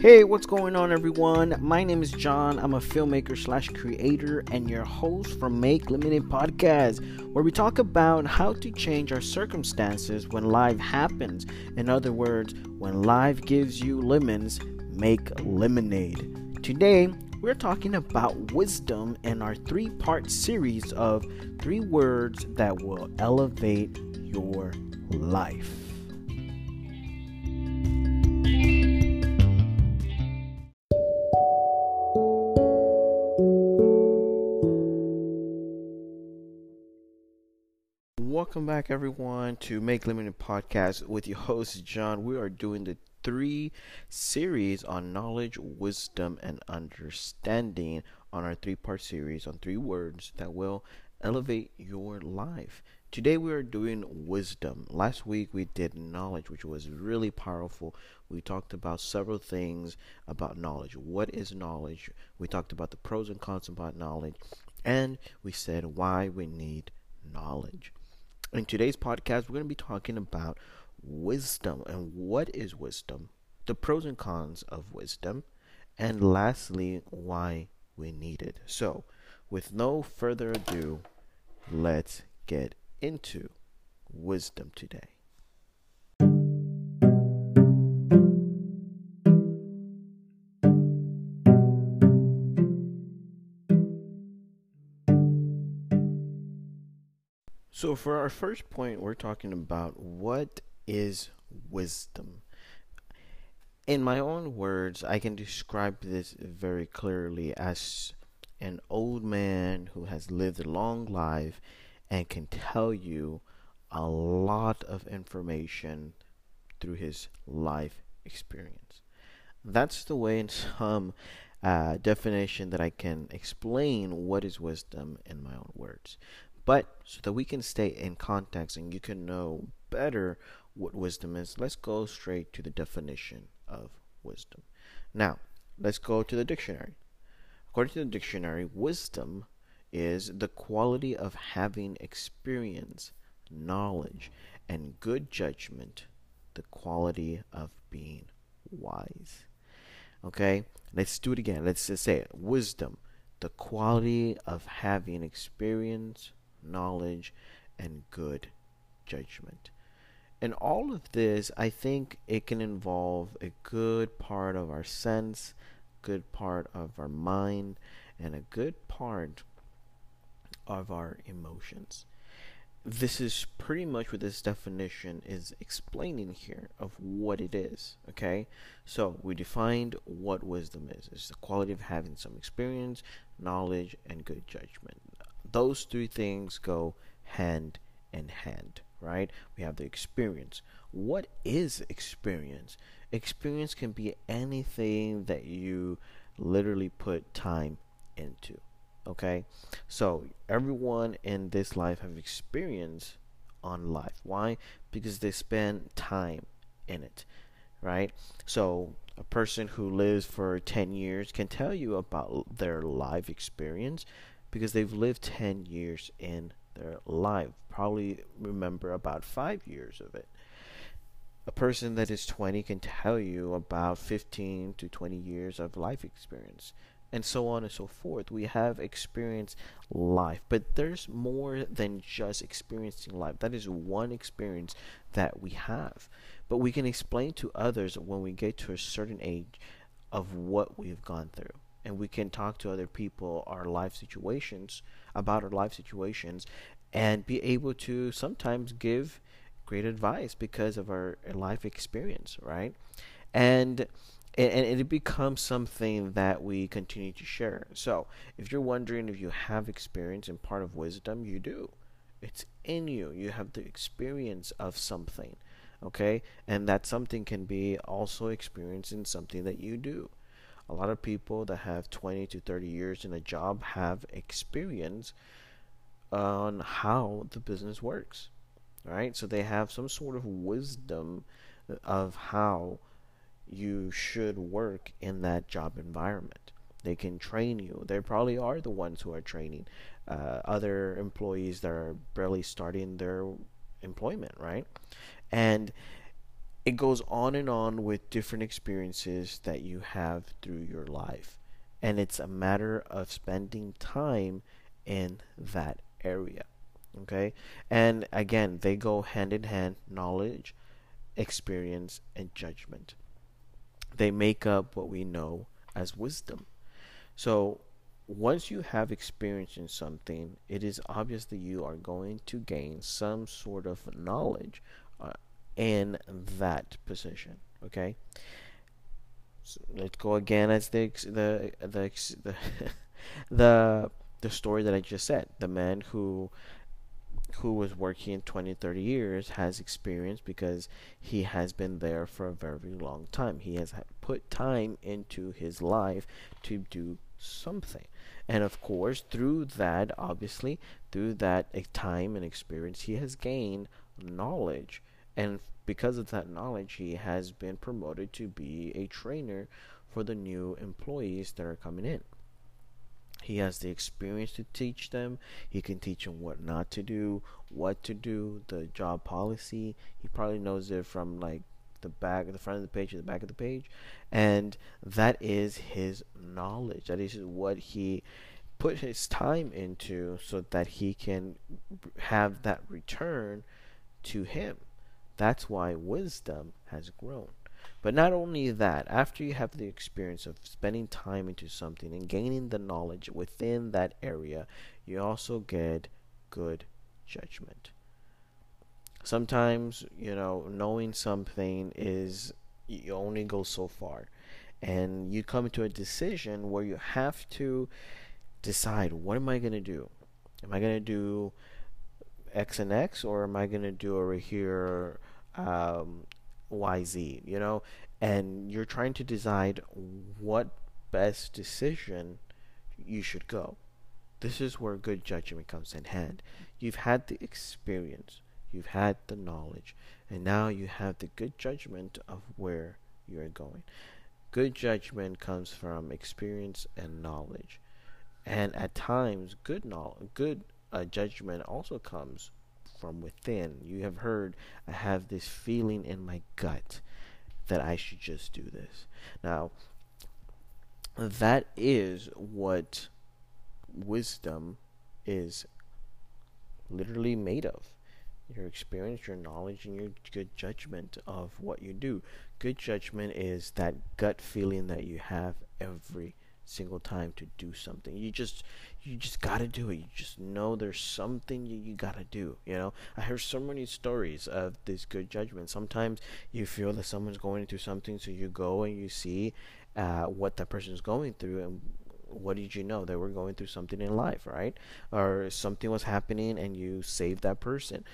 Hey, what's going on, everyone? My name is John. I'm a filmmaker slash creator and your host from Make Lemonade Podcast, where we talk about how to change our circumstances when life happens. In other words, when life gives you lemons, make lemonade. Today, we're talking about wisdom in our three part series of three words that will elevate your life. Welcome back, everyone, to Make Lemonade Podcast with your host, John. We are doing the three series on knowledge, wisdom, and understanding on our three part series on three words that will elevate your life. Today we are doing wisdom. Last week we did knowledge, which was really powerful. We talked about several things about knowledge. What is knowledge? We talked about the pros and cons about knowledge, and we said why we need knowledge. In today's podcast, we're going to be talking about wisdom and what is wisdom, the pros and cons of wisdom, and lastly, why we need it. So, with no further ado, let's get into wisdom today. So, for our first point, we're talking about what is wisdom. In my own words, I can describe this very clearly as an old man who has lived a long life and can tell you a lot of information through his life experience. That's the way, in some uh, definition, that I can explain what is wisdom in my own words. But so that we can stay in context and you can know better what wisdom is, let's go straight to the definition of wisdom. Now, let's go to the dictionary. According to the dictionary, wisdom is the quality of having experience, knowledge, and good judgment, the quality of being wise. Okay, let's do it again. Let's just say it. Wisdom, the quality of having experience, knowledge, and good judgment. And all of this, I think it can involve a good part of our sense, good part of our mind, and a good part of our emotions. This is pretty much what this definition is explaining here of what it is. Okay, so we defined what wisdom is. It's the quality of having some experience, knowledge, and good judgment those three things go hand in hand, right? We have the experience. What is experience? Experience can be anything that you literally put time into. Okay? So, everyone in this life have experience on life. Why? Because they spend time in it, right? So, a person who lives for 10 years can tell you about their life experience because they've lived 10 years in their life. Probably remember about five years of it. A person that is 20 can tell you about 15 to 20 years of life experience, and so on and so forth. We have experienced life, but there's more than just experiencing life. That is one experience that we have. But we can explain to others when we get to a certain age of what we've gone through and we can talk to other people our life situations about our life situations and be able to sometimes give great advice because of our life experience right? And and it becomes something that we continue to share. So if you're wondering if you have experience and part of wisdom you do. It's in you. You have the experience of something okay? And that something can be also experiencing something that you do a lot of people that have 20 to 30 years in a job have experience on how the business works right? So they have some sort of wisdom of how you should work in that job environment. They can train you. They probably are the ones who are training uh, other employees that are barely starting their employment right? And it goes on and on with different experiences that you have through your life. And it's a matter of spending time in that area. Okay? And again, they go hand in hand knowledge, experience, and judgment. They make up what we know as wisdom. So, once you have experience in something, it is obvious that you are going to gain some sort of knowledge uh, in that position. Okay. So let's go again as the the the the the, the story that I just said. The man who who was working 20 30 years has experience because he has been there for a very long time he has put time into his life to do something and of course through that obviously through that eh, time and experience he has gained knowledge and because of that knowledge he has been promoted to be a trainer for the new employees that are coming in he has the experience to teach them. He can teach them what not to do, what to do, the job policy. He probably knows it from like the back, the front of the page to the back of the page, and that is his knowledge. That is what he put his time into, so that he can have that return to him. That's why wisdom has grown. But not only that, after you have the experience of spending time into something and gaining the knowledge within that area, you also get good judgment. Sometimes, you know, knowing something is you only go so far. And you come to a decision where you have to decide what am I going to do? Am I going to do X and X or am I going to do over here um, YZ, you know, and you're trying to decide what best decision you should go. This is where good judgment comes in hand. You've had the experience, you've had the knowledge, and now you have the good judgment of where you're going. Good judgment comes from experience and knowledge. And at times, good knowledge, good uh, judgment also comes from within. You have heard, I have this feeling in my gut that I should just do this. Now, that is what wisdom is literally made of your experience, your knowledge, and your good judgment of what you do. Good judgment is that gut feeling that you have every single time to do something. You just you just gotta do it. You just know there's something you, you gotta do. You know, I hear so many stories of this good judgment. Sometimes you feel that someone's going through something, so you go and you see uh, what that person's going through, and what did you know? They were going through something in life, right? Or something was happening, and you saved that person.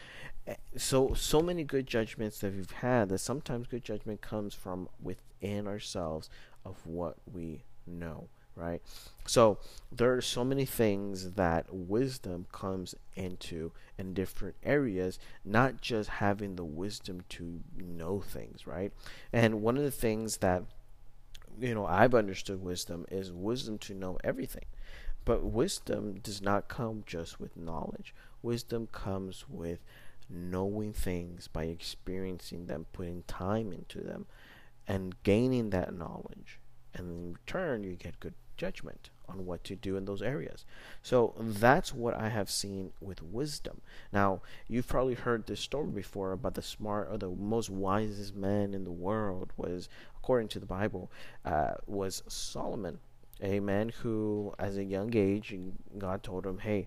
Eh, so, so many good judgments that we've had that sometimes good judgment comes from within ourselves of what we know right? So there are so many things that wisdom comes into in different areas, not just having the wisdom to know things, right? And one of the things that you know I've understood wisdom is wisdom to know everything. But wisdom does not come just with knowledge. Wisdom comes with knowing things by experiencing them, putting time into them, and gaining that knowledge. And in return, you get good judgment on what to do in those areas. So that's what I have seen with wisdom. Now, you've probably heard this story before about the smart or the most wisest man in the world was, according to the Bible, uh, was Solomon, a man who, as a young age, God told him, "Hey."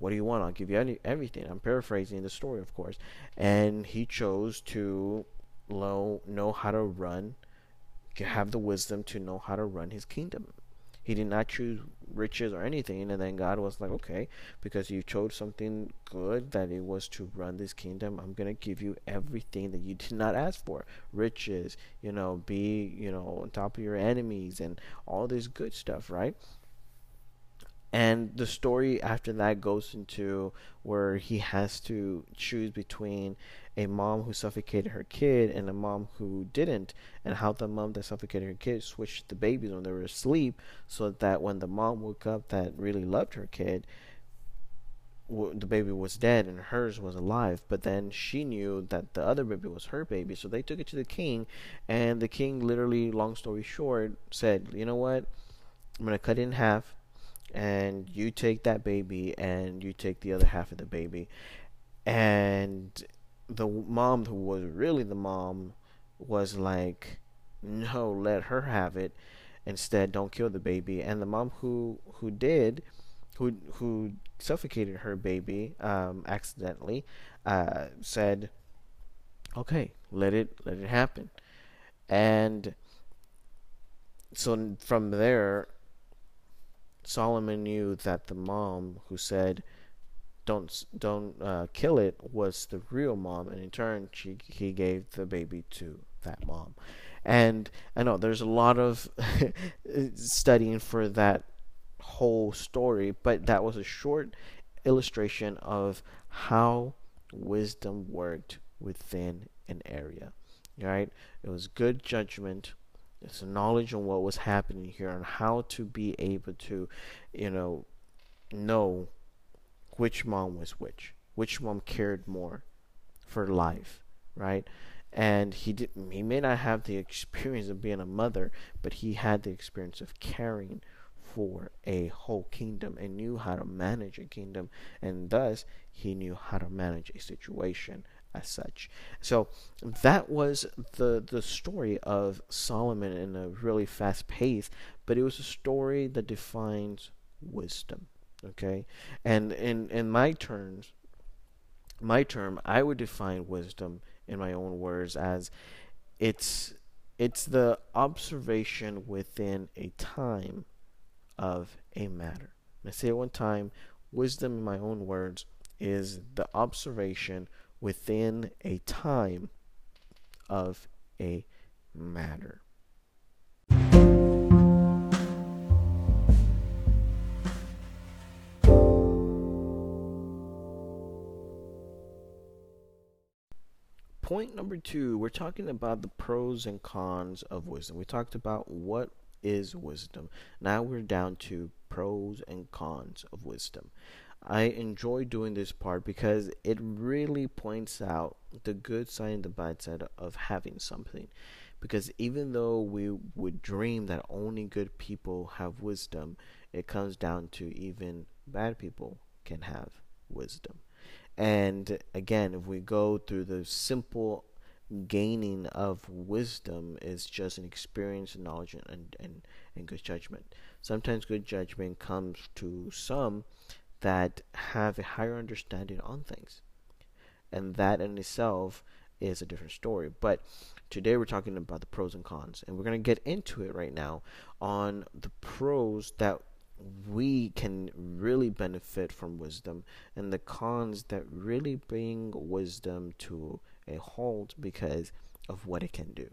What do you want? I'll give you any, everything. I'm paraphrasing the story, of course. And he chose to know how to run, have the wisdom to know how to run his kingdom he did not choose riches or anything, and then God was like, okay, because you chose something good that it was to run this kingdom, I'm gonna give you everything that you did not ask for, riches, you know, be you know on top of your enemies and all this good stuff, right? And the story after that goes into where he has to choose between a mom who suffocated her kid and a mom who didn't, and how the mom that suffocated her kid switched the babies when they were asleep, so that when the mom woke up that really loved her kid, the baby was dead and hers was alive. But then she knew that the other baby was her baby, so they took it to the king, and the king literally, long story short, said, "You know what? I'm gonna cut it in half, and you take that baby, and you take the other half of the baby." And the mom, who was really the mom, was like, "No, let her have it." Instead, don't kill the baby. And the mom who who did, who who suffocated her baby um, accidentally, uh, said, "Okay, let it let it happen." And so from there, Solomon knew that the mom who said, "Don't don't uh, kill it," was the real mom, and in turn, she he gave the baby to that mom. And I know there's a lot of studying for that whole story, but that was a short illustration of how wisdom worked within an area. Right? It was good judgment. It's knowledge on what was happening here and how to be able to, you know, know which mom was which, which mom cared more for life, right? And he did he may not have the experience of being a mother, but he had the experience of caring for a whole kingdom and knew how to manage a kingdom, and thus he knew how to manage a situation as such. So that was the the story of Solomon in a really fast pace, but it was a story that defines wisdom. Okay, and in in my terms, my term, I would define wisdom in my own words as it's it's the observation within a time of a matter. I say it one time wisdom, in my own words, is the observation within a time of a matter. Point number two, we're talking about the pros and cons of wisdom. We talked about what is wisdom. Now we're down to pros and cons of wisdom. I enjoy doing this part because it really points out the good side and the bad side of having something. Because even though we would dream that only good people have wisdom, it comes down to even bad people can have wisdom. And again, if we go through the simple gaining of wisdom is just an experience and knowledge and, and, and good judgment. Sometimes good judgment comes to some that have a higher understanding on things. And that in itself is a different story. But today we're talking about the pros and cons. And we're going to get into it right now on the pros that we can really benefit from wisdom and the cons that really bring wisdom to a halt because of what it can do.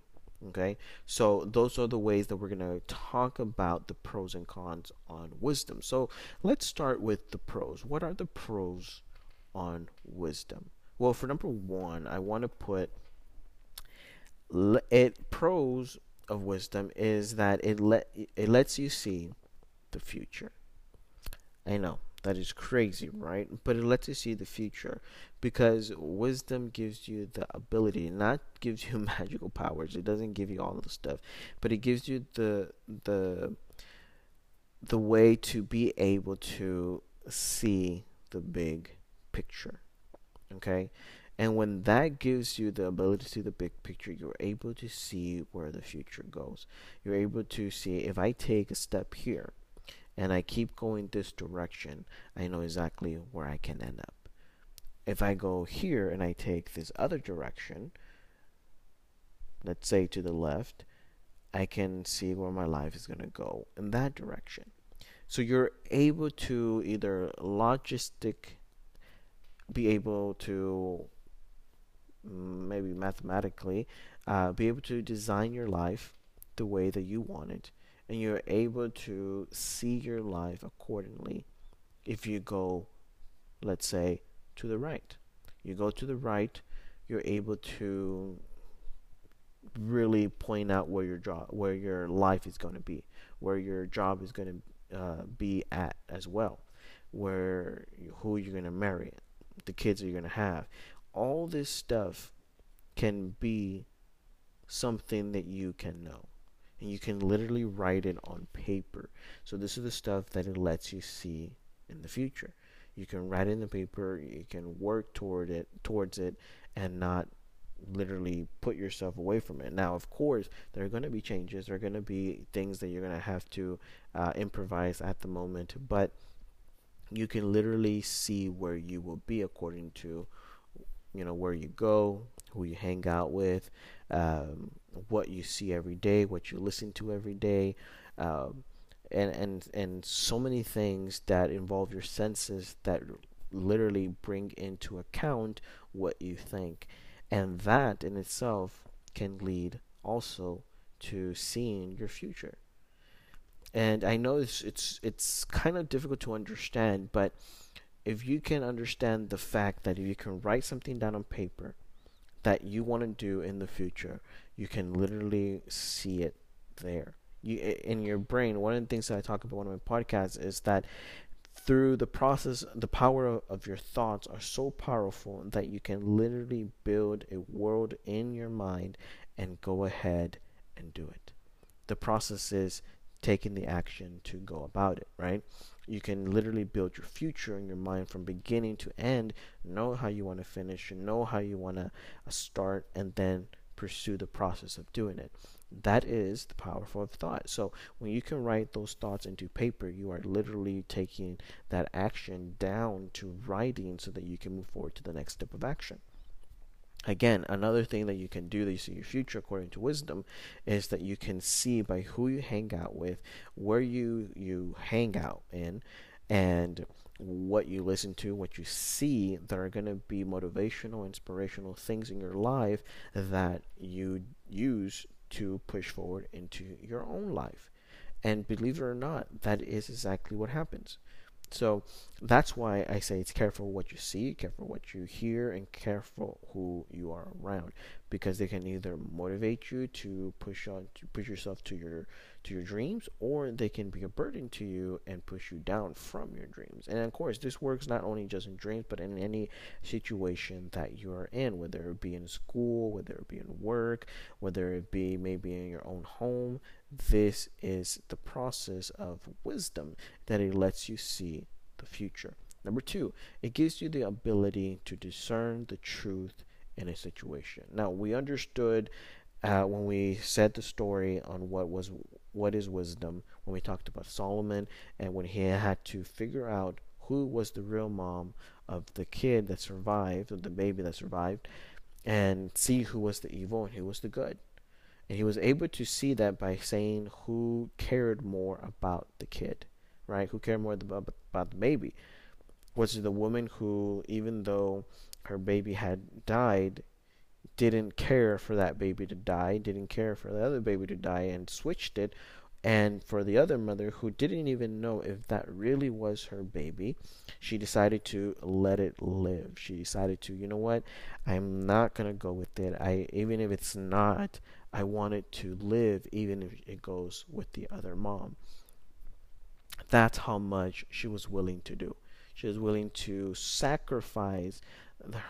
Okay, so those are the ways that we're going to talk about the pros and cons on wisdom. So let's start with the pros. What are the pros on wisdom? Well, for number one, I want to put it pros of wisdom is that it let it lets you see the future. I know that is crazy, mm-hmm. right? But it lets you see the future because wisdom gives you the ability, not gives you magical powers. It doesn't give you all the stuff, but it gives you the the the way to be able to see the big picture. Okay? And when that gives you the ability to see the big picture, you're able to see where the future goes. You're able to see if I take a step here, and I keep going this direction, I know exactly where I can end up. If I go here and I take this other direction, let's say to the left, I can see where my life is going to go in that direction. So you're able to either logistic be able to mm, maybe mathematically uh, be able to design your life the way that you want it and you're able to see your life accordingly if you go, let's say, to the right. You go to the right, you're able to really point out where your job, where your life is going to be, where your job is going to uh, be at as well. where who you're gonna marry, the kids you're gonna have. All this stuff can be something that you can know. And you can literally write it on paper. So this is the stuff that it lets you see in the future. You can write in the paper, you can work toward it towards it and not literally put yourself away from it. Now, of course, there are going to be changes. There are going to be things that you're going to have to uh, improvise at the moment, but you can literally see where you will be according to, you know, where you go, who you hang out with, um, what you see every day, what you listen to every day. Um, and and and so many things that involve your senses that literally bring into account what you think and that in itself can lead also to seeing your future and i know it's it's it's kind of difficult to understand but if you can understand the fact that if you can write something down on paper that you want to do in the future you can literally see it there you in your brain one of the things that i talk about of my podcasts is that through the process, the power of your thoughts are so powerful that you can literally build a world in your mind and go ahead and do it. The process is taking the action to go about it, right? You can literally build your future in your mind from beginning to end, know how you want to finish, know how you want to uh, start, and then pursue the process of doing it. That is the powerful of thought. So when you can write those thoughts into paper, you are literally taking that action down to writing so that you can move forward to the next step of action. Again, another thing that you can do that you see your future according to wisdom is that you can see by who you hang out with, where you you hang out in, and what you listen to, what you see that are going to be motivational, inspirational things in your life that you use to push forward into your own life. And believe it or not, that is exactly what happens. So that's why I say it's careful what you see, careful what you hear, and careful who you are around, because they can either motivate you to push on, to push yourself to your to your dreams, or they can be a burden to you and push you down from your dreams. And of course, this works not only just in dreams, but in any situation that you are in, whether it be in school, whether it be in work, whether it be maybe in your own home. This is the process of wisdom that it lets you see the future. Number two, it gives you the ability to discern the truth in a situation. Now, we understood uh, when we said the story on what was what is wisdom when we talked about Solomon and when he had to figure out who was the real mom of the kid that survived, or the baby that survived, and see who was the evil and who was the good. And he was able to see that by saying who cared more about the kid, right? Who cared more about, about the baby. Was it the woman who, even though her baby had died, didn't care for that baby to die, didn't care for the other baby to die, and switched it. And for the other mother who didn't even know if that really was her baby, she decided to let it live. She decided to, you know what, I'm not gonna go with it. I even if it's not, I want it to live, even if it goes with the other mom. That's how much she was willing to do. She was willing to sacrifice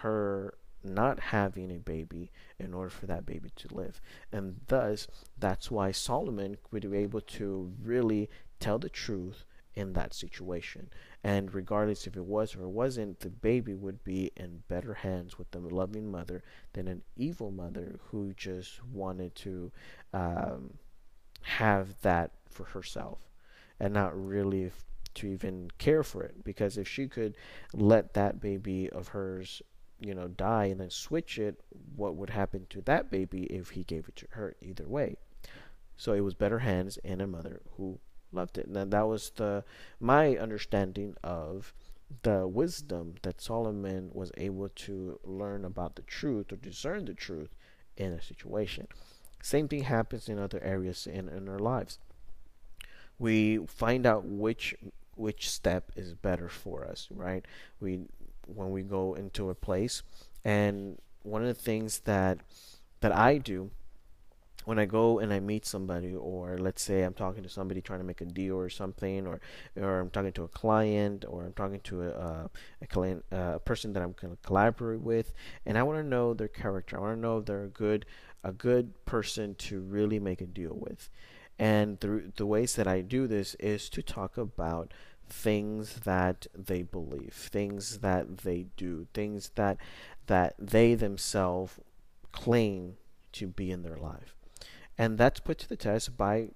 her not having a baby in order for that baby to live. And thus, that's why Solomon would be able to really tell the truth in that situation. And regardless if it was or wasn't, the baby would be in better hands with the loving mother than an evil mother who just wanted to um, have that for herself and not really to even care for it. Because if she could let that baby of hers you know, die and then switch it, what would happen to that baby if he gave it to her? Either way. So it was better hands and a mother who loved it. And that was the my understanding of the wisdom that Solomon was able to learn about the truth or discern the truth in a situation. Same thing happens in other areas in, in our lives. We find out which which step is better for us, right? We when we go into a place. And one of the things that that I do when I go and I meet somebody, or let's say I'm talking to somebody trying to make a deal or something, or or I'm talking to a client, or I'm talking to a a, client, a person that I'm going to collaborate with, and I want to know their character. I want to know if they're a good a good person to really make a deal with. And the the ways that I do this is to talk about things that they believe, things that they do, things that that they themselves claim to be in their life. And that's put to the test by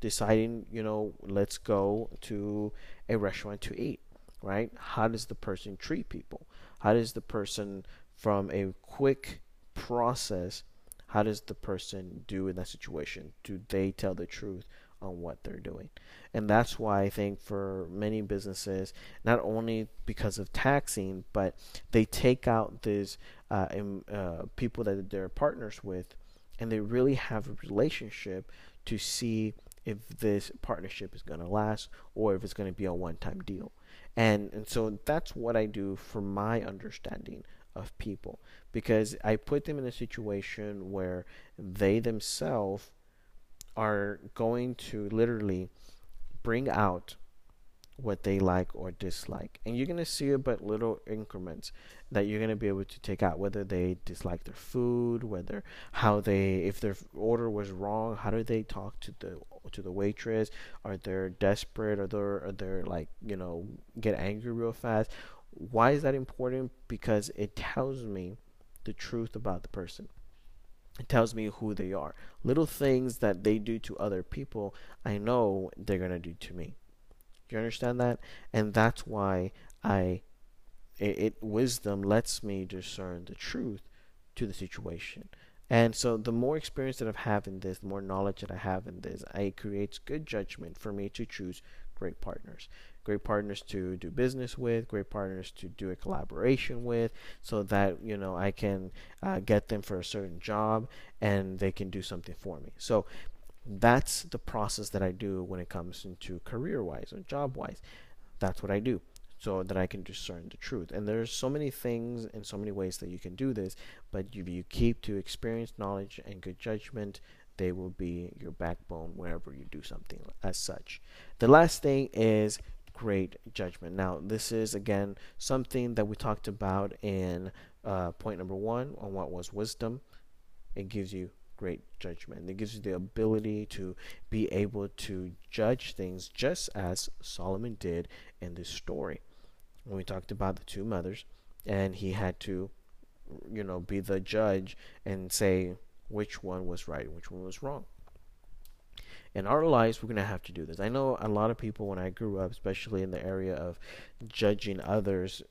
deciding, you know, let's go to a restaurant to eat, right? How does the person treat people? How does the person, from a quick process, how does the person do in that situation? Do they tell the truth on what they're doing? And that's why I think for many businesses, not only because of taxing, but they take out these uh, uh, people that they're partners with and they really have a relationship to see if this partnership is going to last or if it's going to be a one-time deal. And and so that's what I do for my understanding of people because I put them in a situation where they themselves are going to literally bring out what they like or dislike. And you're going to see it but little increments that you're going to be able to take out whether they dislike their food, whether how they if their order was wrong, how do they talk to the to the waitress? Are they desperate or they're are they like, you know, get angry real fast? Why is that important? Because it tells me the truth about the person. It tells me who they are. Little things that they do to other people, I know they're going to do to me. You understand that? And that's why I it, it wisdom lets me discern the truth to the situation. And so the more experience that I've in this, the more knowledge that I have in this, it creates good judgment for me to choose great partners. Great partners to do business with, great partners to do a collaboration with, so that you know I can uh, get them for a certain job and they can do something for me. So that's the process that I do when it comes into career wise or job wise. That's what I do so that I can discern the truth. And there's so many things and so many ways that you can do this, but if you keep to experience, knowledge, and good judgment, they will be your backbone wherever you do something as such. The last thing is great judgment. Now, this is again something that we talked about in uh, point number one on what was wisdom. It gives you great judgment. It gives you the ability to be able to judge things just as Solomon did in this story. When we talked about the two mothers, and he had to, you know, be the judge and say which one was right and which one was wrong. In our lives, we're going to have to do this. I know a lot of people, when I grew up, especially in the area of judging others,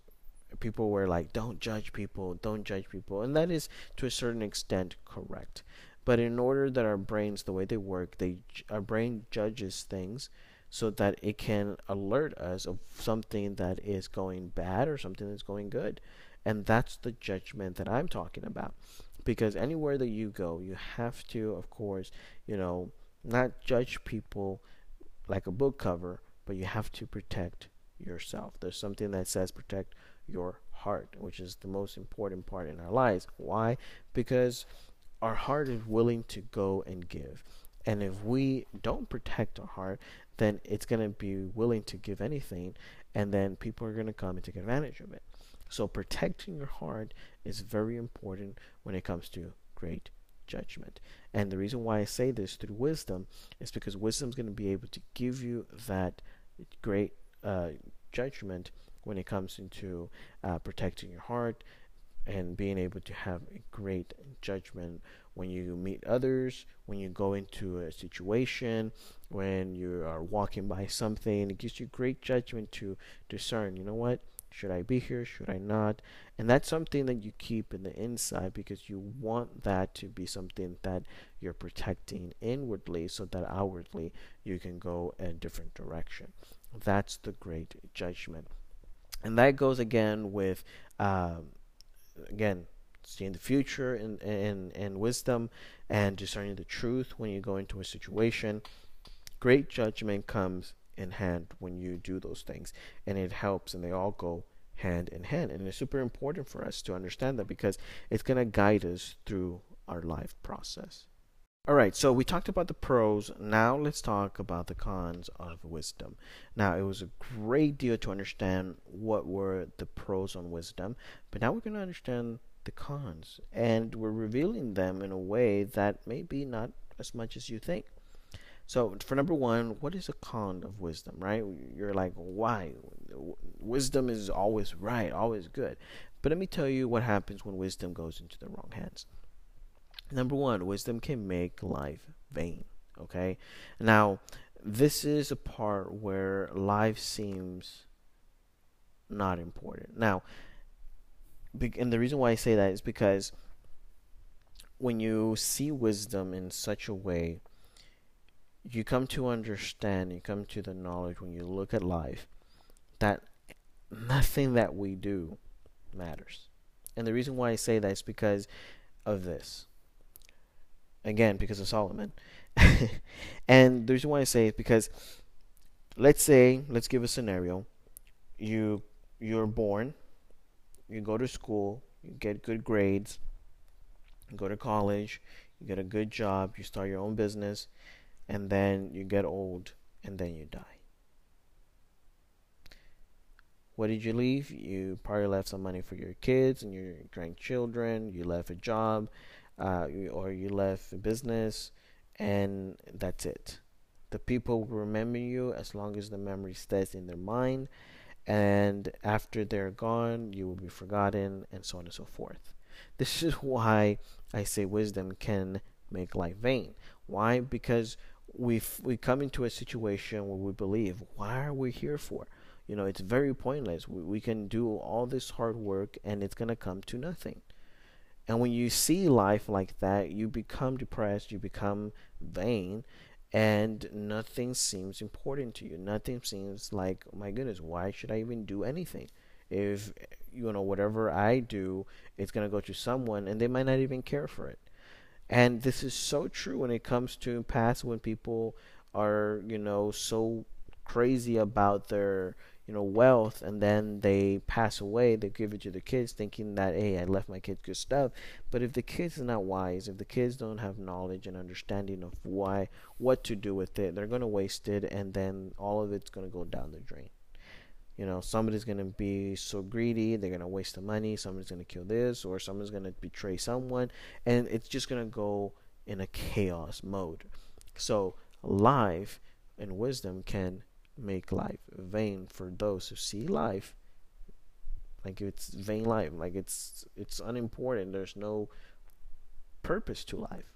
people were like, don't judge people, don't judge people. And that is, to a certain extent, correct. But in order that our brains, the way they work, they our brain judges things so that it can alert us of something that is going bad or something that's going good. And that's the judgment that I'm talking about. Because anywhere that you go, you have to, of course, you know, not judge people like a book cover, but you have to protect yourself. There's something that says protect your heart, which is the most important part in our lives. Why? Because our heart is willing to go and give. And if we don't protect our heart, then it's going to be willing to give anything, and then people are going to come and take advantage of it. So, protecting your heart is very important when it comes to great judgment. And the reason why I say this through wisdom is because wisdom is going to be able to give you that great uh, judgment when it comes into uh, protecting your heart, and being able to have a great judgment when you meet others, when you go into a situation, when you are walking by something. It gives you great judgment to discern, you know what? Should I be here? Should I not? And that's something that you keep in the inside because you want that to be something that you're protecting inwardly so that outwardly you can go a different direction. That's the great judgment. And that goes again with um, again, seeing the future and, and, and wisdom and discerning the truth when you go into a situation. Great judgment comes in hand when you do those things, and it helps, and they all go hand in hand. And it's super important for us to understand that because it's going to guide us through our life process. All right, so we talked about the pros. Now let's talk about the cons of wisdom. Now, it was a great deal to understand what were the pros on wisdom, but now we're going to understand the cons, and we're revealing them in a way that may be not as much as you think. So, for number one, what is a con of wisdom, right? You're like, why? Wisdom is always right, always good. But let me tell you what happens when wisdom goes into the wrong hands. Number one, wisdom can make life vain. Okay? Now, this is a part where life seems not important. Now, and the reason why I say that is because when you see wisdom in such a way, you come to understand, you come to the knowledge when you look at life that nothing that we do matters. And the reason why I say that is because of this again because of Solomon. and the reason why I say it because let's say let's give a scenario. You you're born, you go to school, you get good grades, you go to college, you get a good job, you start your own business, and then you get old and then you die. What did you leave? You probably left some money for your kids and your grandchildren. You left a job uh, or you left a business, and that's it. The people will remember you as long as the memory stays in their mind, and after they're gone, you will be forgotten, and so on and so forth. This is why I say wisdom can make life vain. Why? Because we we come into a situation where we believe, why are we here for? You know, it's very pointless. We, we can do all this hard work and it's going to come to nothing. And when you see life like that, you become depressed, you become vain, and nothing seems important to you. Nothing seems like, my goodness, why should I even do anything? If, you know, whatever I do, it's going to go to someone and they might not even care for it. And this is so true when it comes to past when people are, you know, so crazy about their you know wealth and then they pass away they give it to the kids thinking that hey i left my kids good stuff. But if the kids are not wise if the kids don't have knowledge and understanding of why what to do with it they're going to waste it and then all of it's going to go down the drain you know somebody's to be so greedy they're to waste the money somebody's to kill this or someone's to betray someone and it's just to go in a chaos mode. So life and wisdom can make life vain for those who see life like it's vain life like it's it's unimportant there's no purpose to life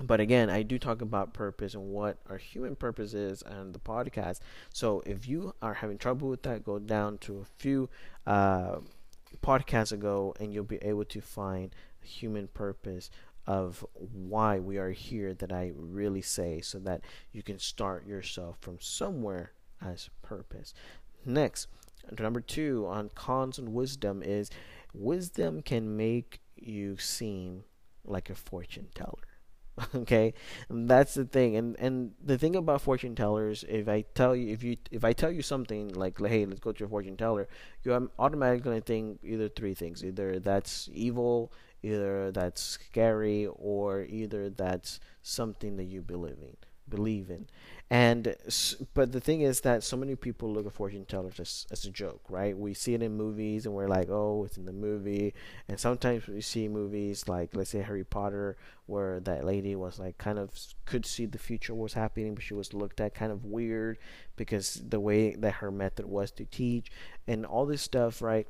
but again i do talk about purpose and what our human purpose is and the podcast so if you are having trouble with that go down to a few uh, podcasts ago and you'll be able to find human purpose of why we are here that I really say so that you can start yourself from somewhere as purpose. Next, number two on cons and wisdom is wisdom can make you seem like a fortune teller. okay? That's the thing. And and the thing about fortune tellers if i tell you if you if i tell you something like hey let's go to a fortune teller you're automatically going to think either three things. Either that's evil either that's scary or either that's something that you believe in believe in and but the thing is that so many people look at fortune tellers as, as a joke right? We see it in movies and we're like oh it's in the movie. And sometimes we see movies like let's say harry potter where that lady was like kind of could see the future was happening but she was looked at kind of weird because the way that her method was to teach and all this stuff right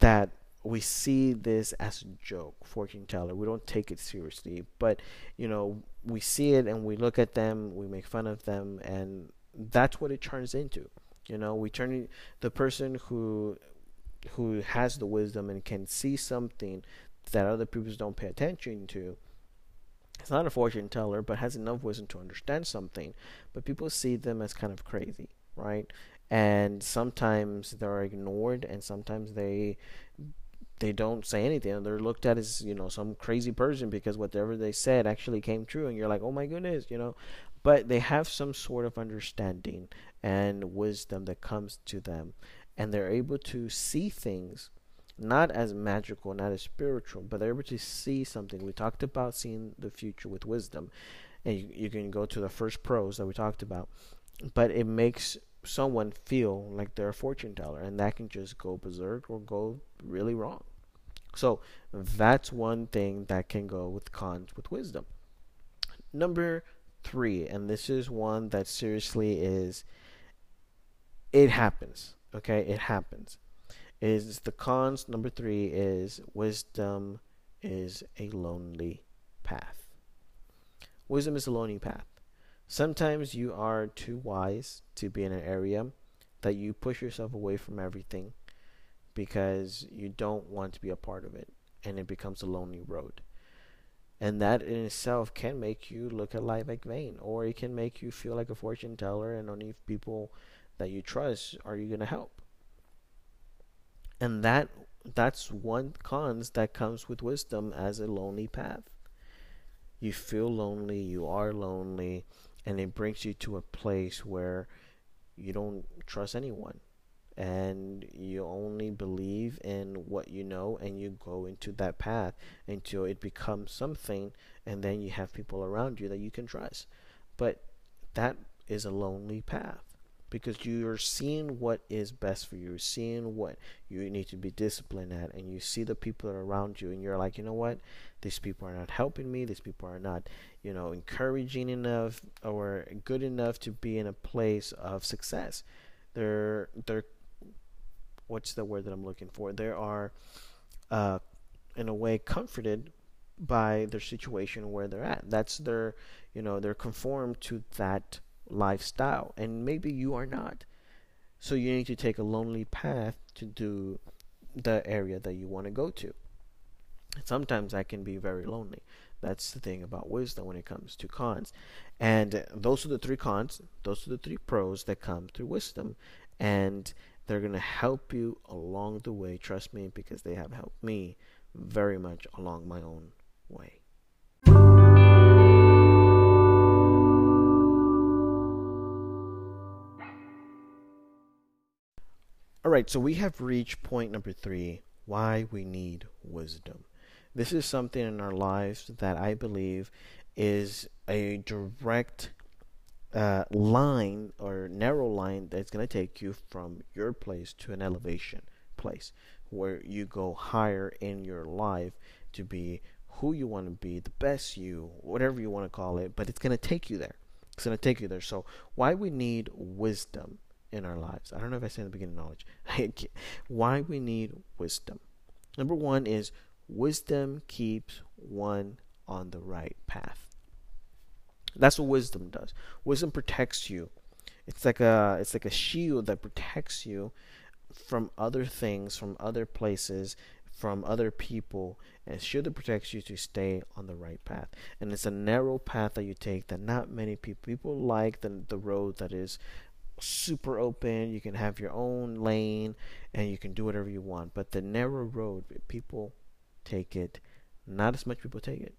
that we see this as a joke, fortune teller. We don't take it seriously, but you know, we see it and we look at them, we make fun of them, and that's what it turns into. You know, we turn the person who who has the wisdom and can see something that other people don't pay attention to. It's not a fortune teller, but has enough wisdom to understand something. But people see them as kind of crazy, right? And sometimes they're ignored, and sometimes they they don't say anything. They're looked at as you know some crazy person because whatever they said actually came true, and you're like, oh my goodness, you know. But they have some sort of understanding and wisdom that comes to them, and they're able to see things not as magical, not as spiritual, but they're able to see something. We talked about seeing the future with wisdom, and you, you can go to the first pros that we talked about, but it makes someone feel like they're a fortune teller, and that can just go berserk or go really wrong. So that's one thing that can go with cons with wisdom. Number three, and this is one that seriously is it happens. Okay, it happens. Is the cons number three is wisdom is a lonely path. Wisdom is a lonely path. Sometimes you are too wise to be in an area that you push yourself away from everything because you don't want to be a part of it and it becomes a lonely road. And that in itself can make you look at life like vain, or it can make you feel like a fortune teller, and only people that you trust are you going to help. And that that's one cons that comes with wisdom as a lonely path. You feel lonely, you are lonely, and it brings you to a place where you don't trust anyone and you only believe in what you know and you go into that path until it becomes something and then you have people around you that you can trust. But that is a lonely path because you're seeing what is best for you, seeing what you need to be disciplined at, and you see the people that are around you, and you're like, you know what, these people are not helping me, these people are not, you know, encouraging enough or good enough to be in a place of success. They're they're what's the word that I'm looking for? They are, uh, in a way, comforted by their situation where they're at. That's their, you know, they're conformed to that lifestyle, and maybe you are not. So you need to take a lonely path to do the area that you want to go to. Sometimes that can be very lonely. That's the thing about wisdom when it comes to cons. And those are the three cons, those are the three pros that come through wisdom. And they're going to help you along the way. Trust me, because they have helped me very much along my own way. All right, so we have reached point number three why we need wisdom. This is something in our lives that I believe is a direct line or narrow line that's going to take you from your place to an elevation place where you go higher in your life to be who you want to be, the best you, whatever you want to call it, but it's going to take you there. It's going to take you there. So, why we need wisdom in our lives? I don't know if I said in the beginning knowledge. why we need wisdom. Number one is wisdom keeps one on the right path. That's what wisdom does. Wisdom protects you. It's like a it's like a shield that protects you from other things, from other places, from other people, and it should protects you to stay on the right path. And it's a narrow path that you take that not many people people like the the road that is super open. You can have your own lane and you can do whatever you want. But the narrow road, people take it. Not as much people take it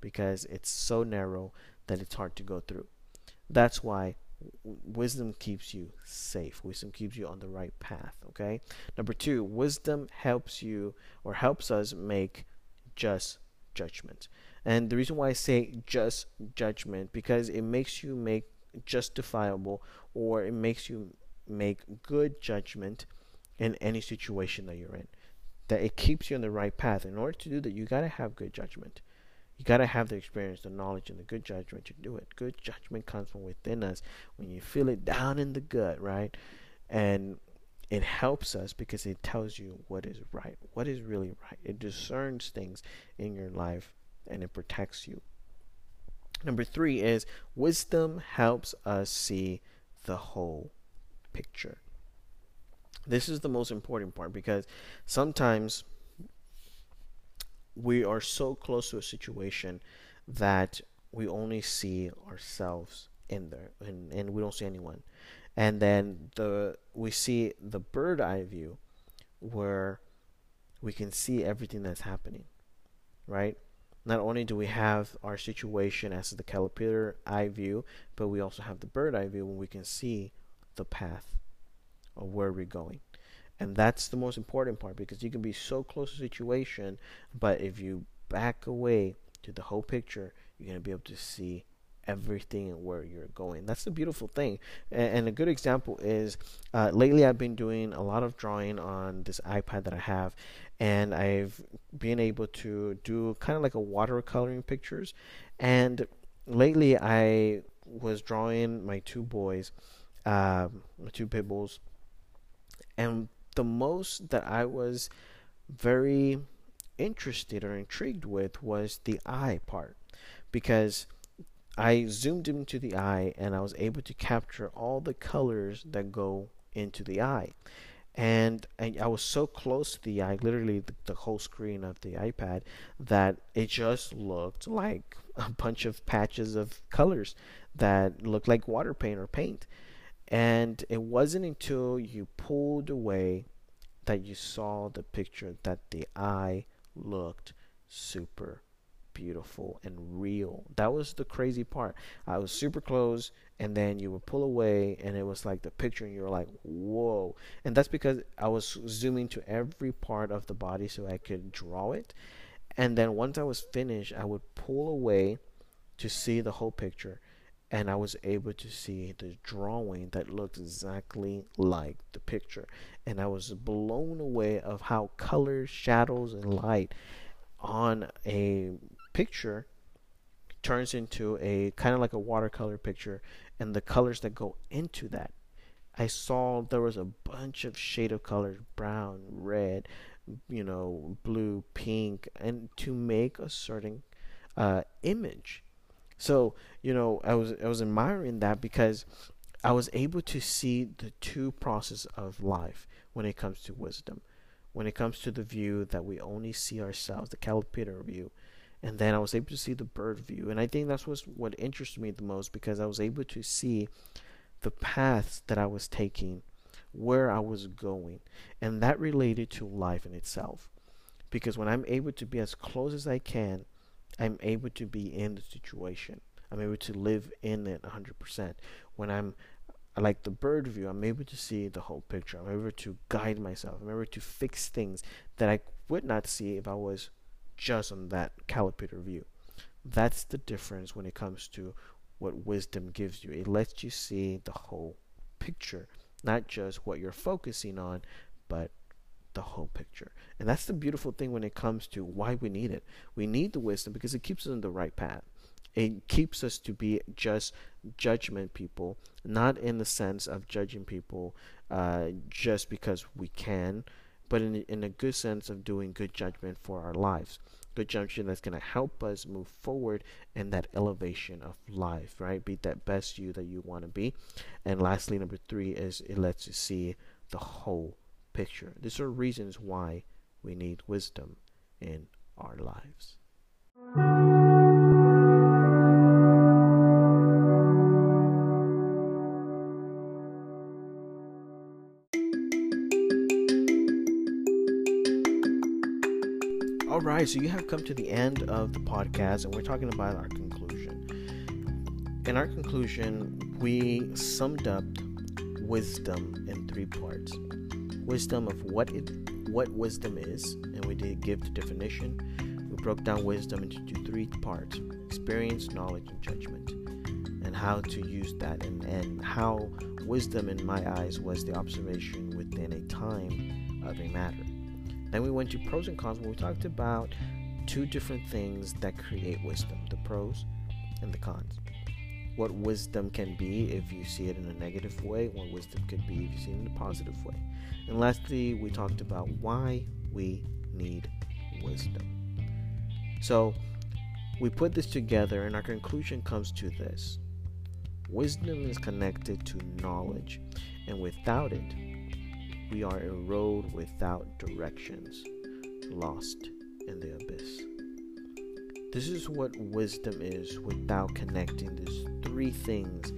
because it's so narrow that it's hard to go through. That's why wisdom keeps you safe. Wisdom keeps you on the right path. Okay. Number two, wisdom helps you or helps us make just judgment. And the reason why I say just judgment because it makes you make justifiable or it makes you make good judgment in any situation that you're in. That it keeps you on the right path. In order to do that, you gotta have good judgment. You got to have the experience, the knowledge, and the good judgment to do it. Good judgment comes from within us when you feel it down in the gut, right? And it helps us because it tells you what is right, what is really right. It discerns things in your life and it protects you. Number three is wisdom helps us see the whole picture. This is the most important part because sometimes we are so close to a situation that we only see ourselves in there and, and we don't see anyone. And then the we see the bird eye view where we can see everything that's happening right? Not only do we have our situation as the caterpillar eye view but we also have the bird eye view when we can see the path of where we're going And that's the most important part because you can be so close to a situation, but if you back away to the whole picture, you're going to be able to see everything and where you're going. That's the beautiful thing. And, a good example is uh, lately I've been doing a lot of drawing on this iPad that I have, and I've been able to do kind of like a watercoloring pictures. And lately I was drawing my two boys, uh, my two pit bulls, and the most that I was very interested or intrigued with was the eye part because I zoomed into the eye and I was able to capture all the colors that go into the eye. And I, was so close to the eye, literally the whole screen of the iPad, that it just looked like a bunch of patches of colors that looked like water paint or paint. And it wasn't until you pulled away that you saw the picture that the eye looked super beautiful and real. That was the crazy part. I was super close, and then you would pull away, and it was like the picture, and you were like, whoa. And that's because I was zooming to every part of the body so I could draw it. And then once I was finished, I would pull away to see the whole picture. And I was able to see the drawing that looked exactly like the picture. And I was blown away of how colors, shadows, and light on a picture turns into a kind of like a watercolor picture and the colors that go into that i saw there was a bunch of shade of colors brown red you know blue pink and to make a certain uh, image so you know i was i was admiring that because i was able to see the two processes of life when it comes to wisdom when it comes to the view that we only see ourselves the caterpillar view and then I was able to see the bird view. And I think that's was what interested me the most because I was able to see the paths that I was taking, where I was going, and that related to life in itself. Because when I'm able to be as close as I can, I'm able to be in the situation. I'm able to live in it 100%. When I'm like the bird view, I'm able to see the whole picture. I'm able to guide myself. I'm able to fix things that I would not see if I was just on that caliper view. That's the difference when it comes to what wisdom gives you. It lets you see the whole picture, not just what you're focusing on, but the whole picture. And that's the beautiful thing when it comes to why we need it. We need the wisdom because it keeps us on the right path. It keeps us to be just judgment people, not in the sense of judging people uh, just because we can, but in, in a good sense of doing good judgment for our lives. Good judgment that's going to help us move forward in that elevation of life, right? Be that best you that you want to be. And lastly, number three is it lets you see the whole picture. These are reasons why we need wisdom in our lives. All right, so you have come to the end of the podcast, and we're talking about our conclusion. In our conclusion, we summed up wisdom in three parts: wisdom of what it, what wisdom is, and we did give the definition. We broke down wisdom into three parts: experience, knowledge, and judgment, and how to use that, and, and how wisdom, in my eyes, was the observation within a time of a matter. Then we went to pros and cons where we talked about two different things that create wisdom the pros and the cons. What wisdom can be if you see it in a negative way, what wisdom could be if you see it in a positive way. And lastly, we talked about why we need wisdom. So we put this together, and our conclusion comes to this wisdom is connected to knowledge, and without it, we are a road without directions, lost in the abyss. This is what wisdom is without connecting these three things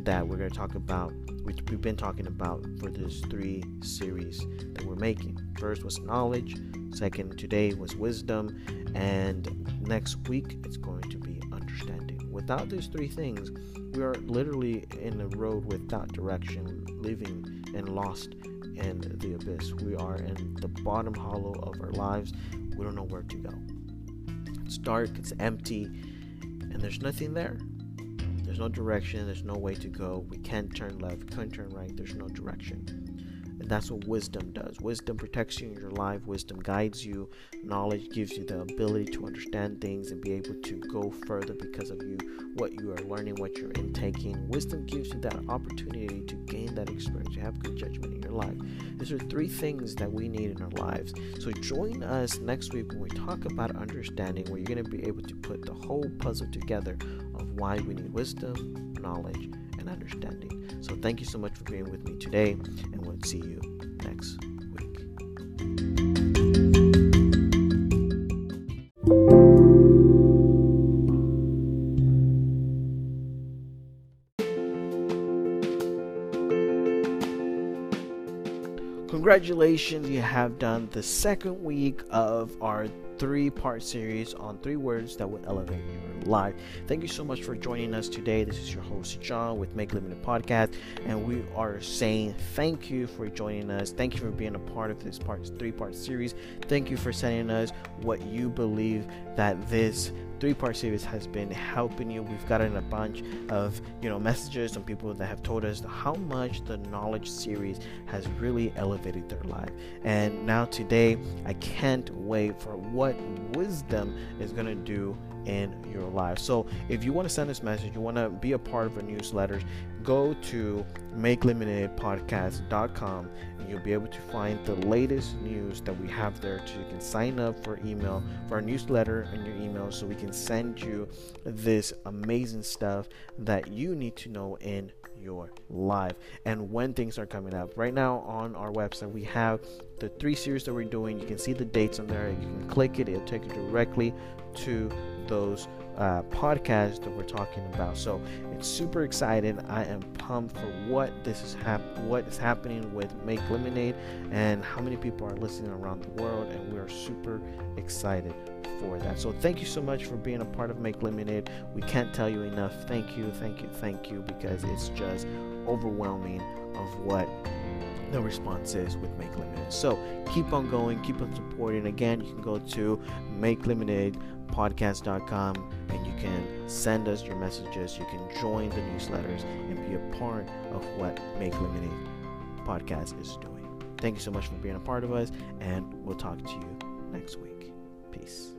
that we're going to talk about, which we've been talking about for this three series that we're making. First was knowledge, second, today was wisdom, and next week it's going to be understanding. Without these three things, we are literally in a road without direction, living and lost in the abyss. We are in the bottom hollow of our lives. We don't know where to go. It's dark, it's empty, and there's nothing there. There's no direction, there's no way to go. We can't turn left, we can't turn right, there's no direction. And that's what wisdom does. Wisdom protects you in your life, wisdom guides you, knowledge gives you the ability to understand things and be able to go further because of you, what you are learning, what you're intaking. Wisdom gives you that opportunity to gain that experience, to have good judgment in your life. These are three things that we need in our lives. So join us next week when we talk about understanding, where you're going to be able to put the whole puzzle together of why we need wisdom, knowledge, and understanding. So thank you so much for being with me today, and we'll see you next week. Congratulations, you have done the second week of our three part series on three words that will elevate your life. Thank you so much for joining us today. This is your host, John, with Make Lemonade Podcast, and we are saying thank you for joining us. Thank you for being a part of this part three part series. Thank you for sending us what you believe that this three part series has been helping you. We've gotten a bunch of you know messages from people that have told us how much the knowledge series has really elevated their life. And now today, I can't wait for what wisdom is gonna do in your life. So if you want to send this message, you want to be a part of our newsletters, go to makelemonadepodcast.com and you'll be able to find the latest news that we have there so you can sign up for email for our newsletter in your email so we can send you this amazing stuff that you need to know in your life and when things are coming up. Right now on our website, we have the three series that we're doing. You can see the dates on there. You can click it, it'll take you directly to those uh, podcasts that we're talking about. So it's super excited. I am pumped for what this is hap- what is happening with Make Lemonade and how many people are listening around the world, and we are super excited for that. So thank you so much for being a part of Make Lemonade. We can't tell you enough. Thank you, thank you, thank you, because it's just overwhelming of what the response is with Make Lemonade. So keep on going, keep on supporting. Again, you can go to Make Lemonade podcast.com and you can send us your messages. You can join the newsletters and be a part of what Make Lemonade podcast is doing. Thank you so much for being a part of us, and we'll talk to you next week. Peace.